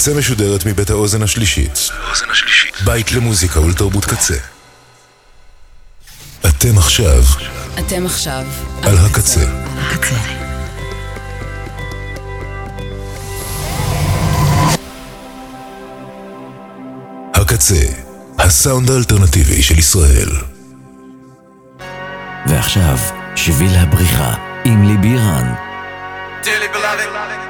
הקצה משודרת מבית האוזן השלישית. בית למוזיקה ולתרבות קצה. אתם עכשיו אתם עכשיו על הקצה. הקצה. הקצה, הסאונד האלטרנטיבי של ישראל. ועכשיו, שביל הבריחה עם ליבי רן. Dearly beloved,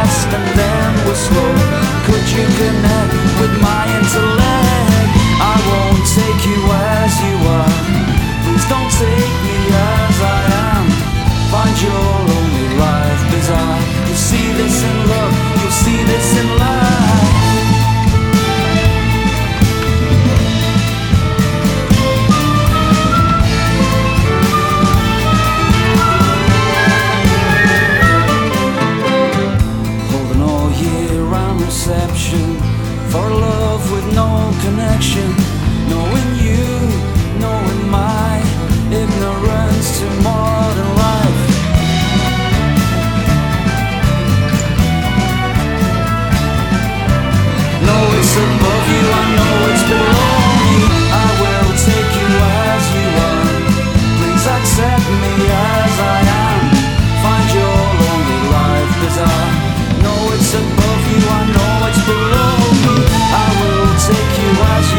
fast and then we're slow. Could you connect with my intellect? I won't take you as you are. Please don't take me as I am. Find your lonely life bizarre. You see this in connection.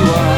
you are.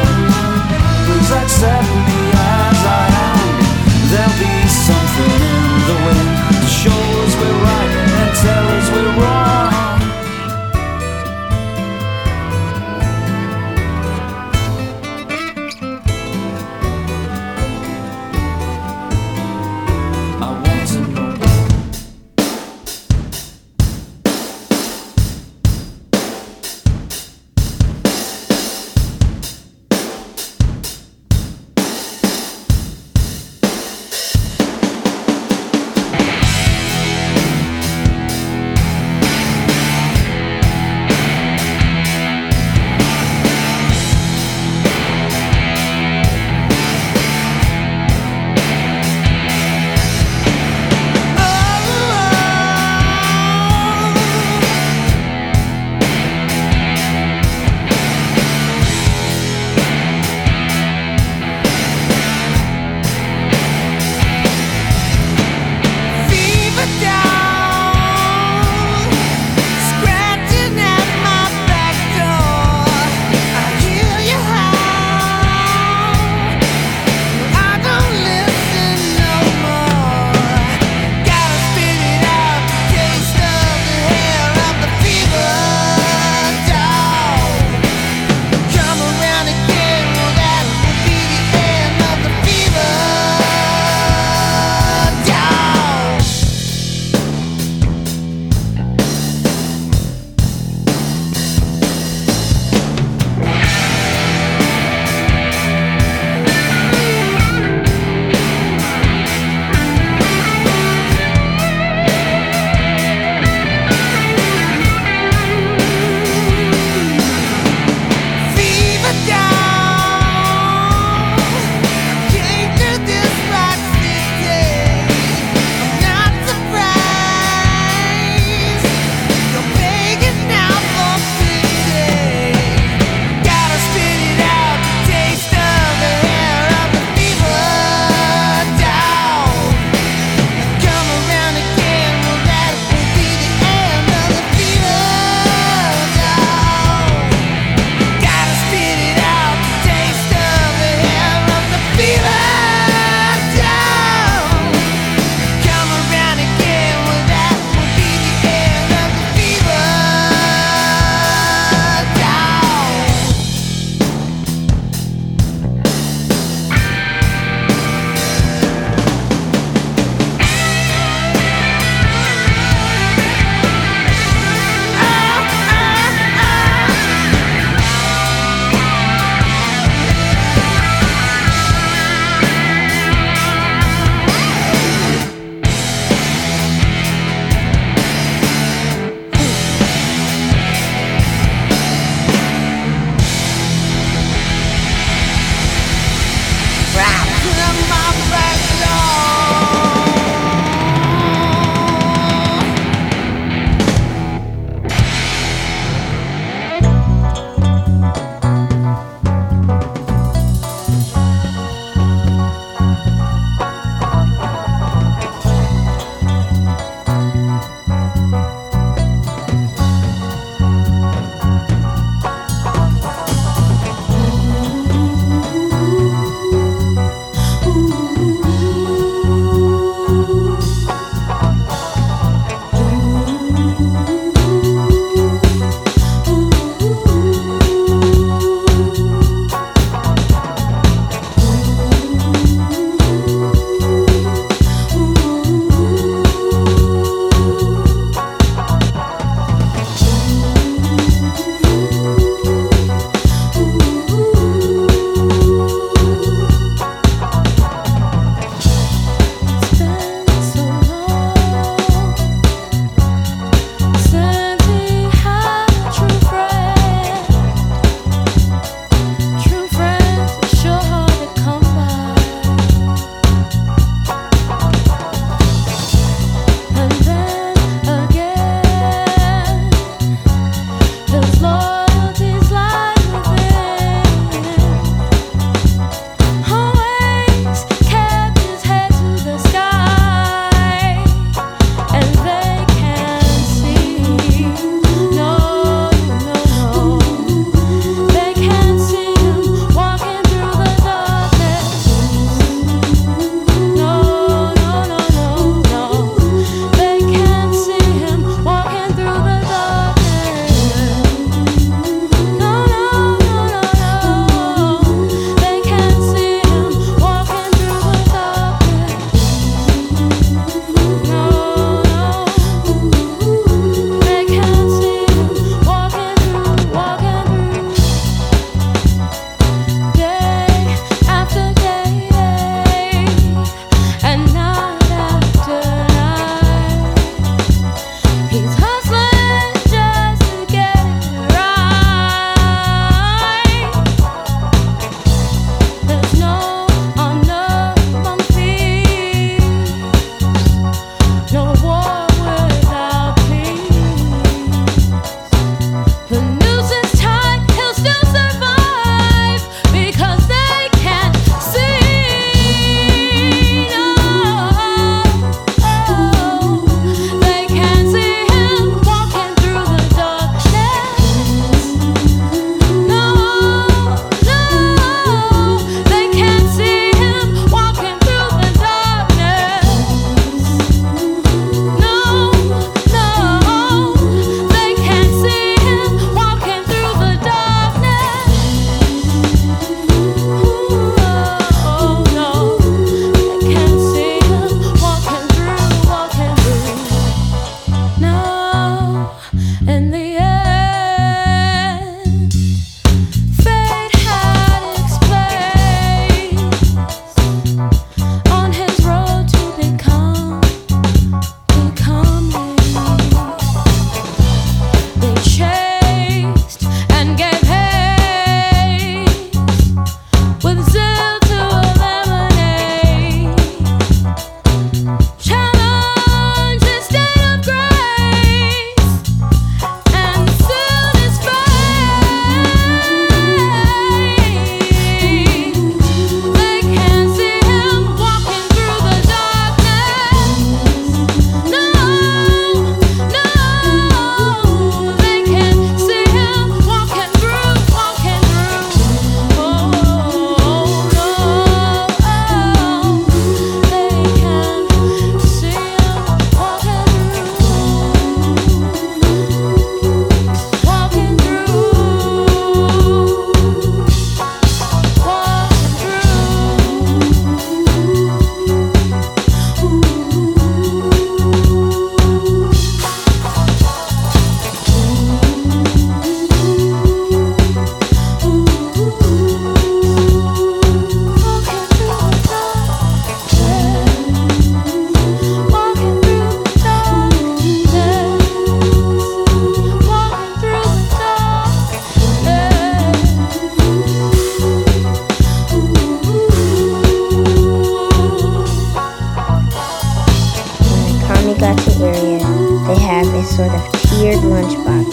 they got to Burien, they have a sort of tiered lunchbox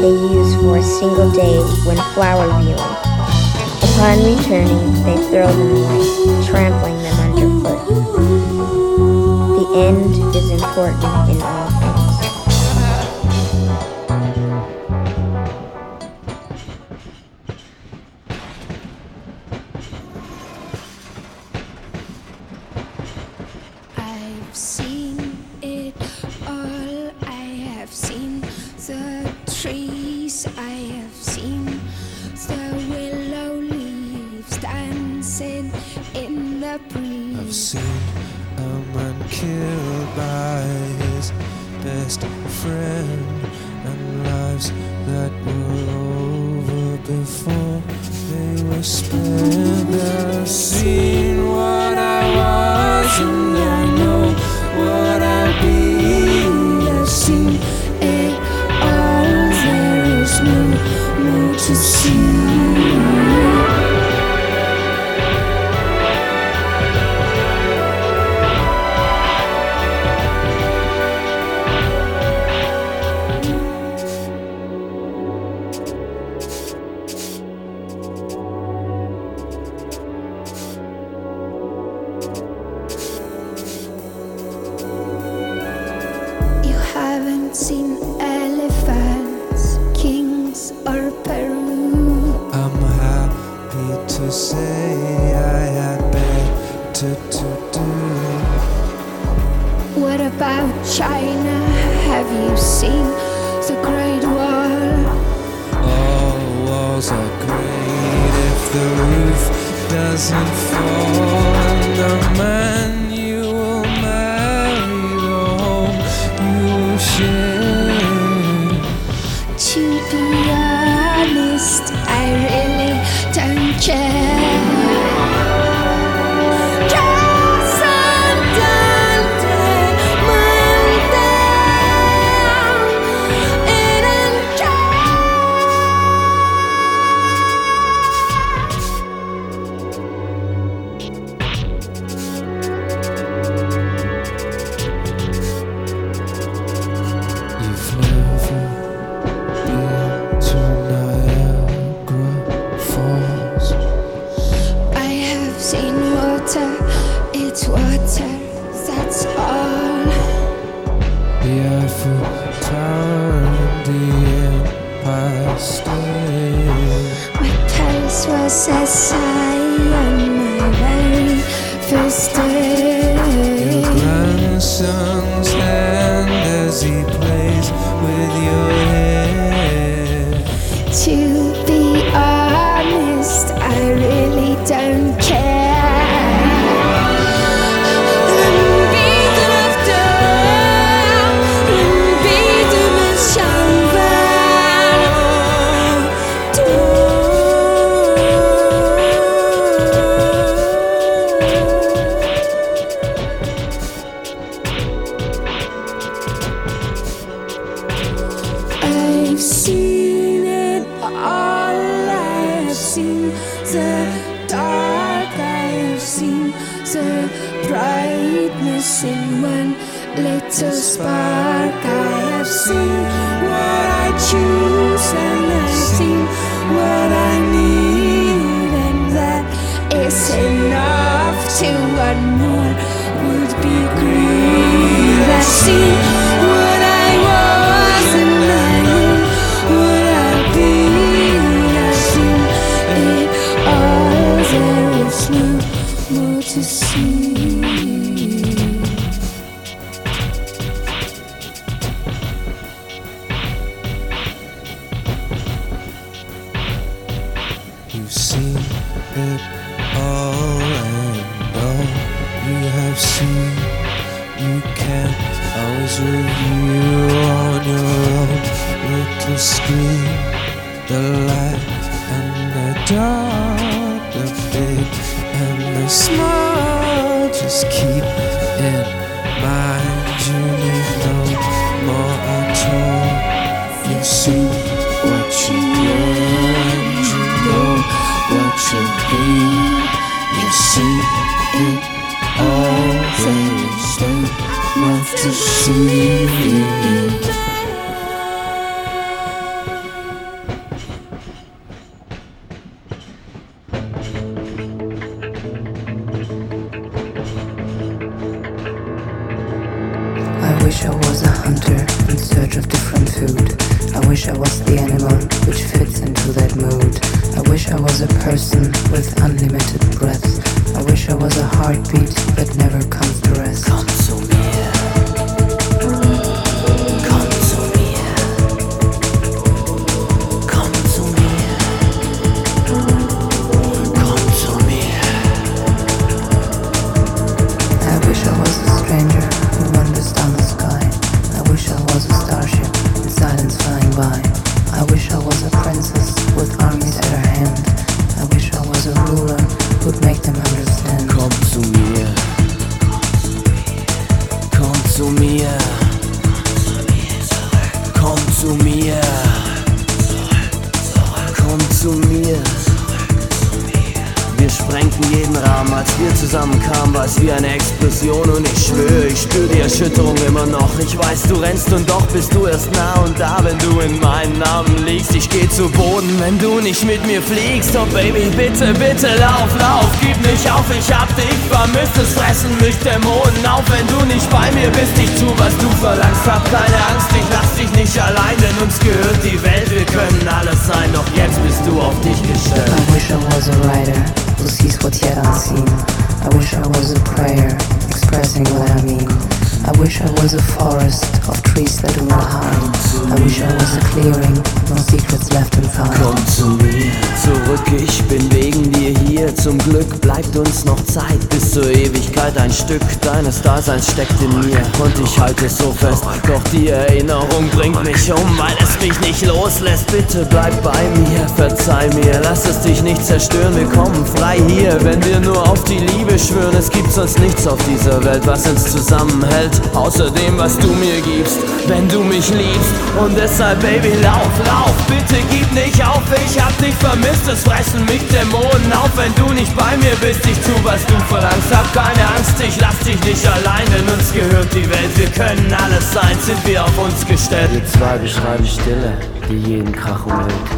they use for a single day when flower viewing. Upon returning, they throw them away, trampling them underfoot. The end is important in all. the roof doesn't fall the man. Seen what I choose and I've seen what I need, and that is enough to what more would be greed. I've nicht mit mir fliegst. Oh Baby, bitte, bitte, lauf, lauf, gib nicht auf, ich hab dich vermisst. Es fressen mich Dämonen auf, wenn du nicht bei mir bist. Ich tu, was du verlangst, hab keine Angst, ich lass dich nicht allein, denn uns gehört die Welt. Wir können alles sein, doch jetzt bist du auf dich gestellt. I wish I was a writer who sees what's yet unseen. I wish I was a prayer expressing what I mean. I wish I was a forest of trees that not hide. I wish I was a clearing, no secrets left inside. Komm zu mir zurück, ich bin wegen dir hier. Zum Glück bleibt uns noch Zeit bis zur Ewigkeit. Ein Stück deines Daseins steckt in mir und ich halte es so fest. Doch die Erinnerung bringt mich um, weil es mich nicht loslässt. Bitte bleib bei mir, verzeih mir, lass es dich nicht zerstören. Wir kommen frei hier, wenn wir nur auf die Liebe schwören. Es gibt sonst nichts auf dieser Welt, was uns zusammenhält. Außer dem, was du mir gibst, wenn du mich liebst. Und deshalb, Baby, lauf, lauf, bitte gib nicht auf. Ich hab dich vermisst, es fressen mich Dämonen auf, wenn du nicht bei mir bist. Ich tu, was du verlangst, hab keine Angst, ich lass dich nicht allein, denn uns gehört die Welt. Wir können alles sein, sind wir auf uns gestellt. Wir zwei beschreiben Stille, die jeden Krach umhüllt.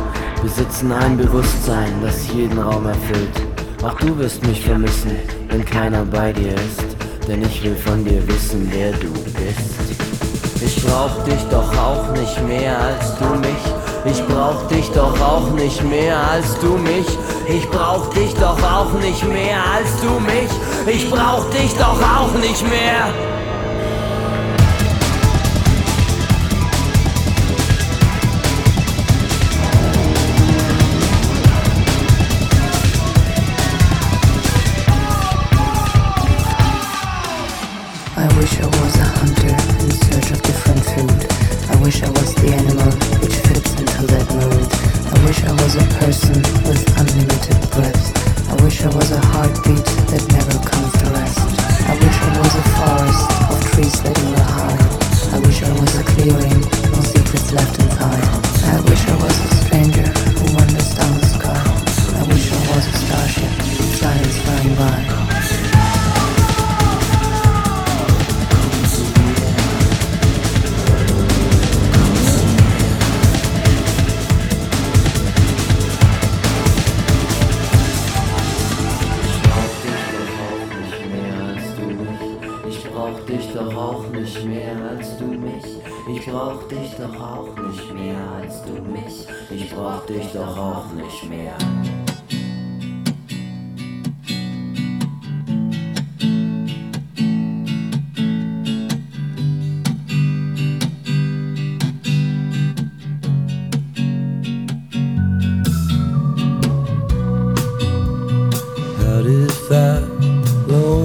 Besitzen ein Bewusstsein, das jeden Raum erfüllt. Auch du wirst mich vermissen, wenn keiner bei dir ist. Denn ich will von dir wissen, wer du bist. Ich brauch dich doch auch nicht mehr als du mich. Ich brauch dich doch auch nicht mehr als du mich. Ich brauch dich doch auch nicht mehr als du mich. Ich brauch dich doch auch nicht mehr.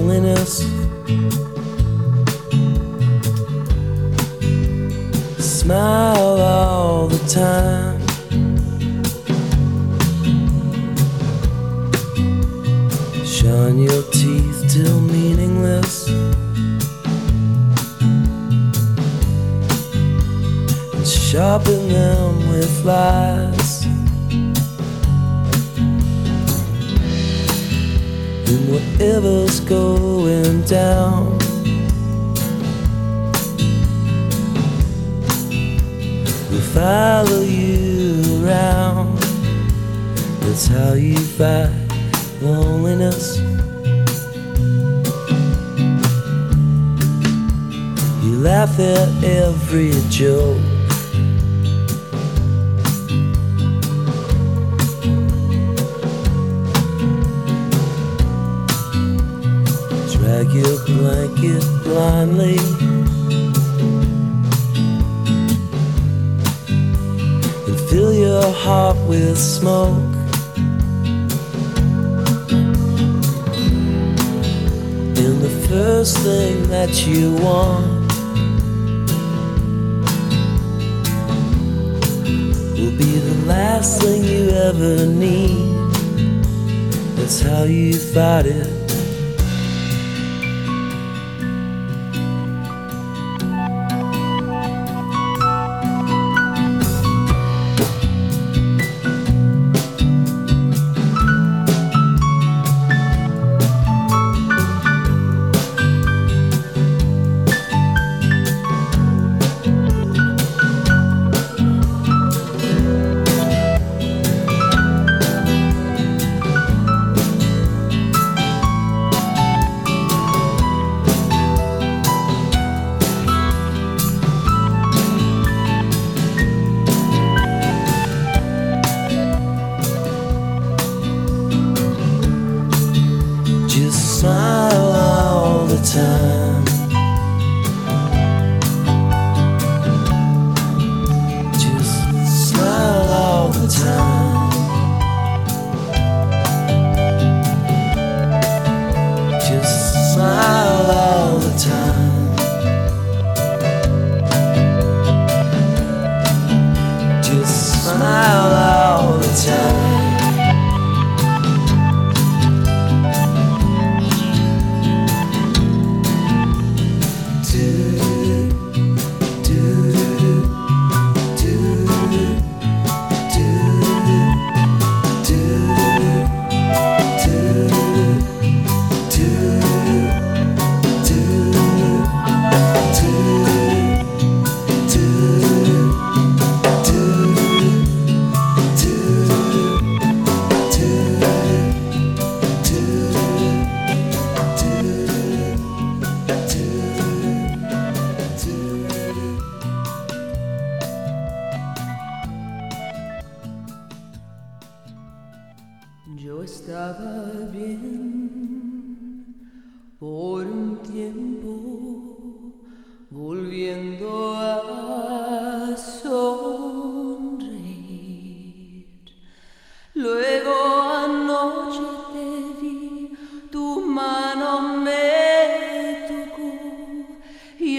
Loneliness smile all the time? Shine your teeth till meaningless. And sharpen them with lies. Whatever's going down. Will follow you around. That's how you fight loneliness. You laugh at every joke. Blanket blindly. And fill your heart with smoke. And the first thing that you want will be the last thing you ever need. That's how you fight it.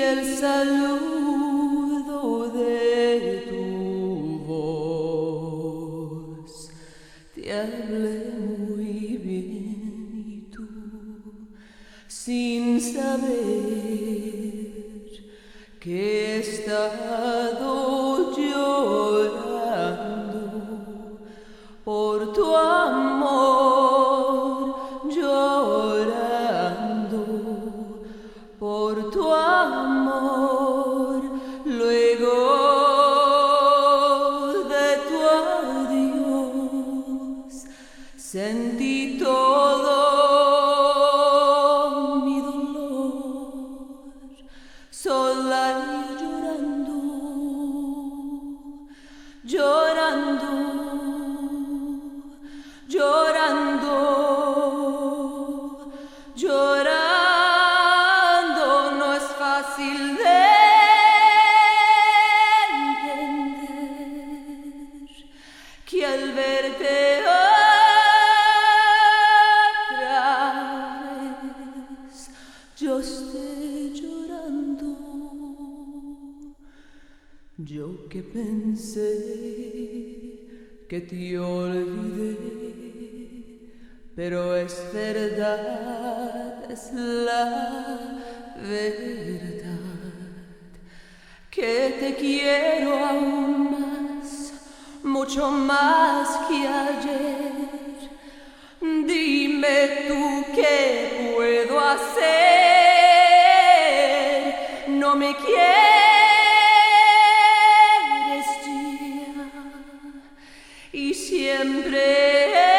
El saludo de tu voz. Te hablé muy bien y tú, sin saber que he siempre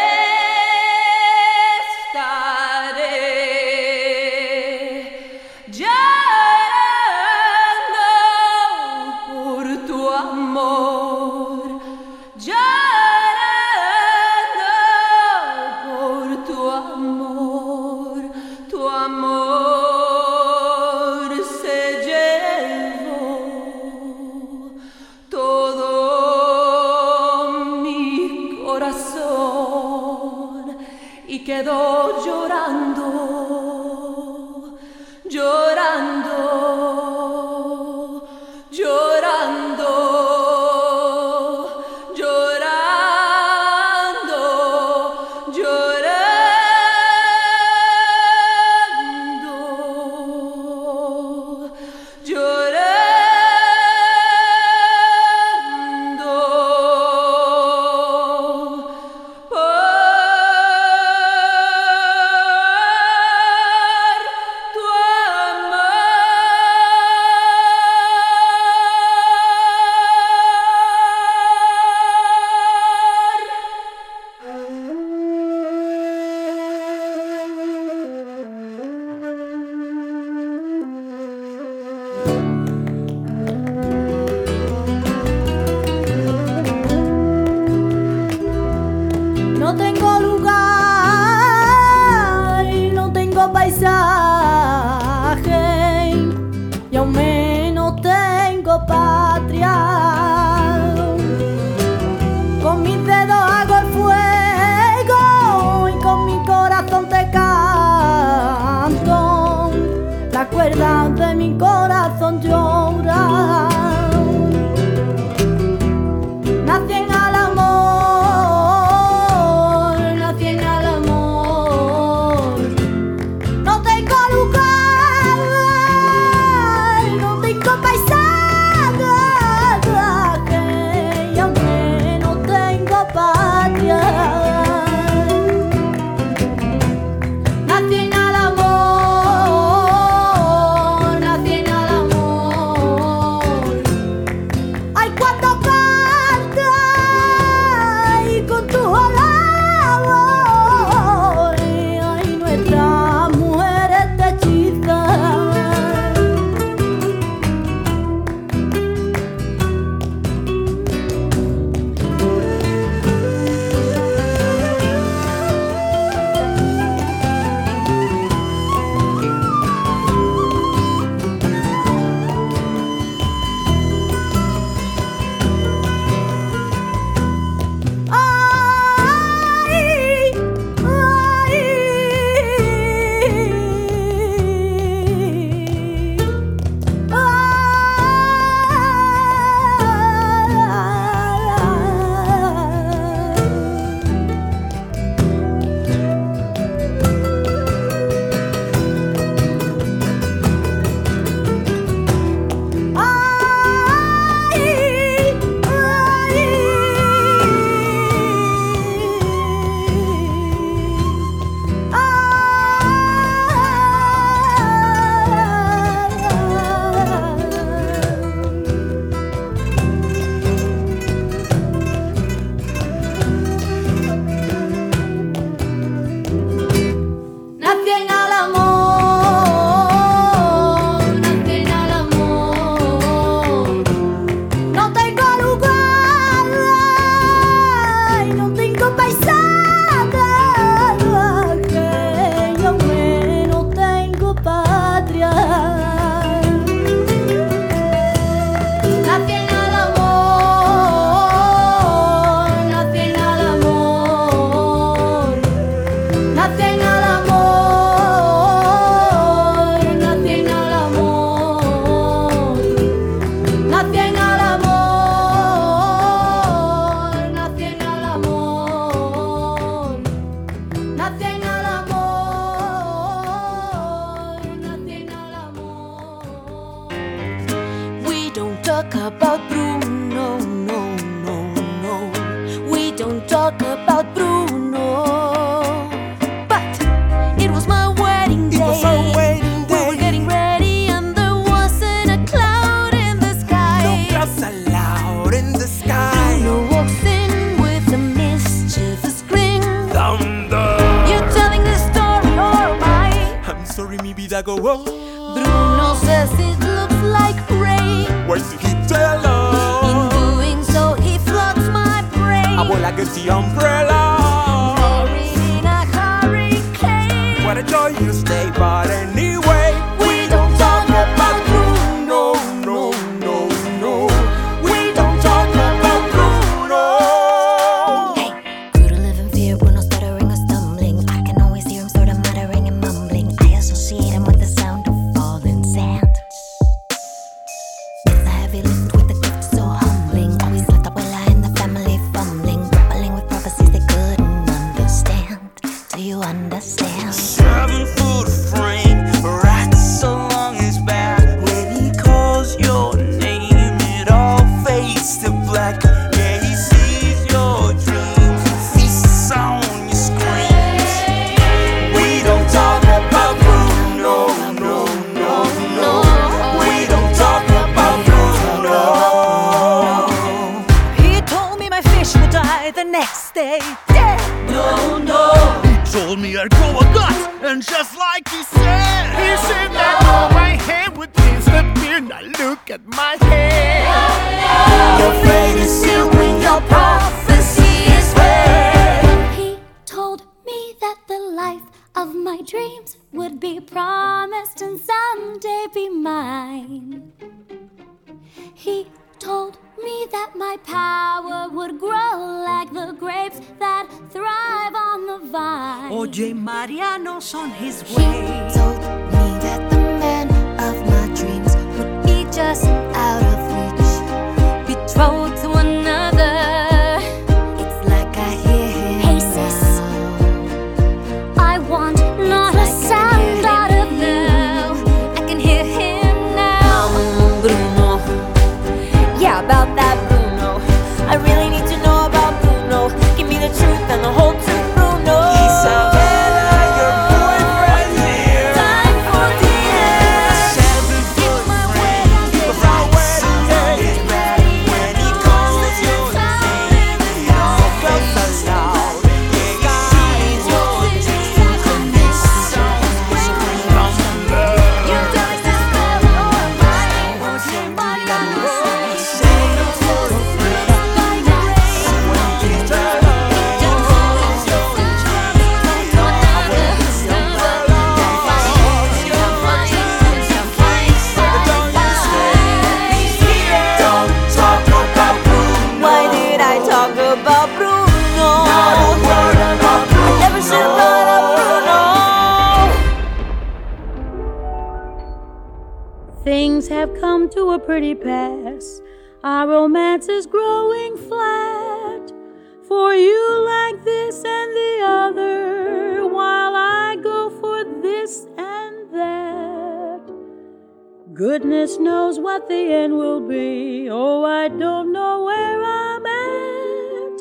knows what the end will be. Oh, I don't know where I'm at.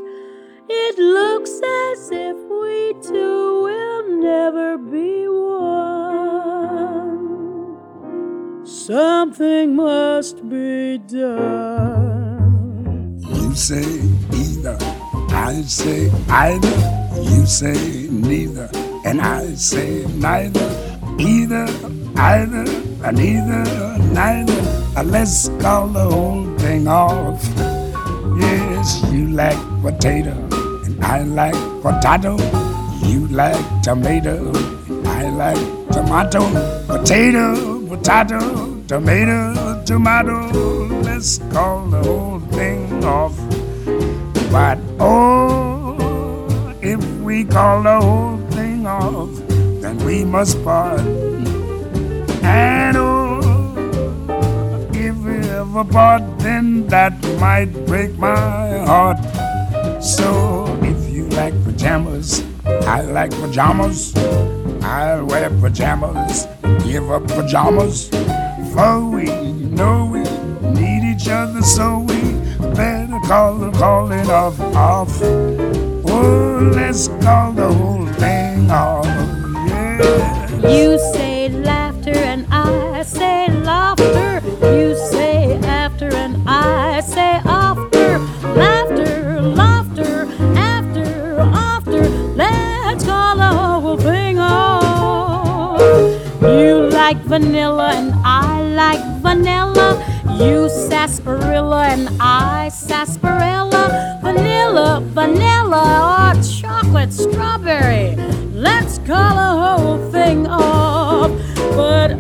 It looks as if we two will never be one. Something must be done. You say either, I say either. You say neither, and I say neither either, either, and either, neither. Let's call the whole thing off. Yes, you like potato, and I like potato. You like tomato, and I like tomato. Potato, potato, tomato, tomato. Let's call the whole thing off. But oh, if we call the whole thing off we must part. And oh, if we ever part, then that might break my heart. So if you like pajamas, I like pajamas. I'll wear pajamas, give up pajamas. For we know we need each other, so we better call the calling off off. Oh, let's call the whole thing off. You say laughter and I say laughter. You say after and I say after. Laughter, laughter, after, after. Let's call the whole thing off. You like vanilla and I like vanilla. You sarsaparilla and I sarsaparilla. Vanilla, vanilla, or chocolate strawberry. Let's call the whole thing off. But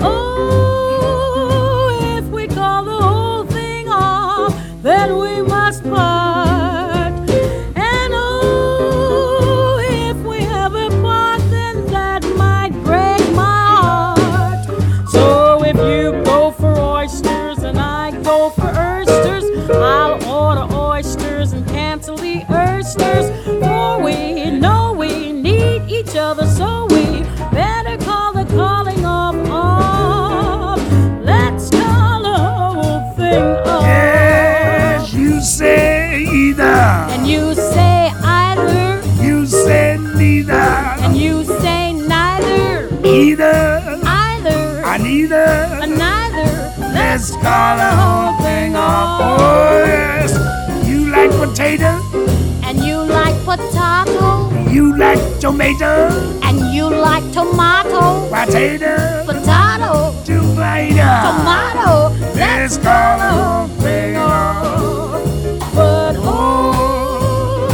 call the whole thing off. Oh, yes. You like potato? And you like potato? You like tomato? And you like tomato? Potato? Potato? Tomato? Tomato? Let's call the whole thing off. But oh,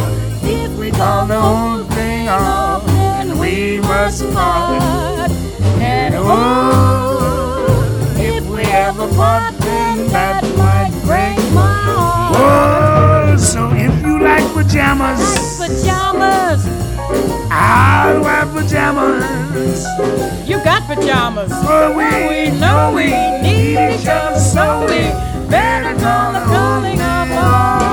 if we call the whole thing off, then we must call that might break my heart. Oh, so if you like pajamas, like pajamas, I'll wear pajamas. You got pajamas. For we, we know we need each other, so we better call the calling of all.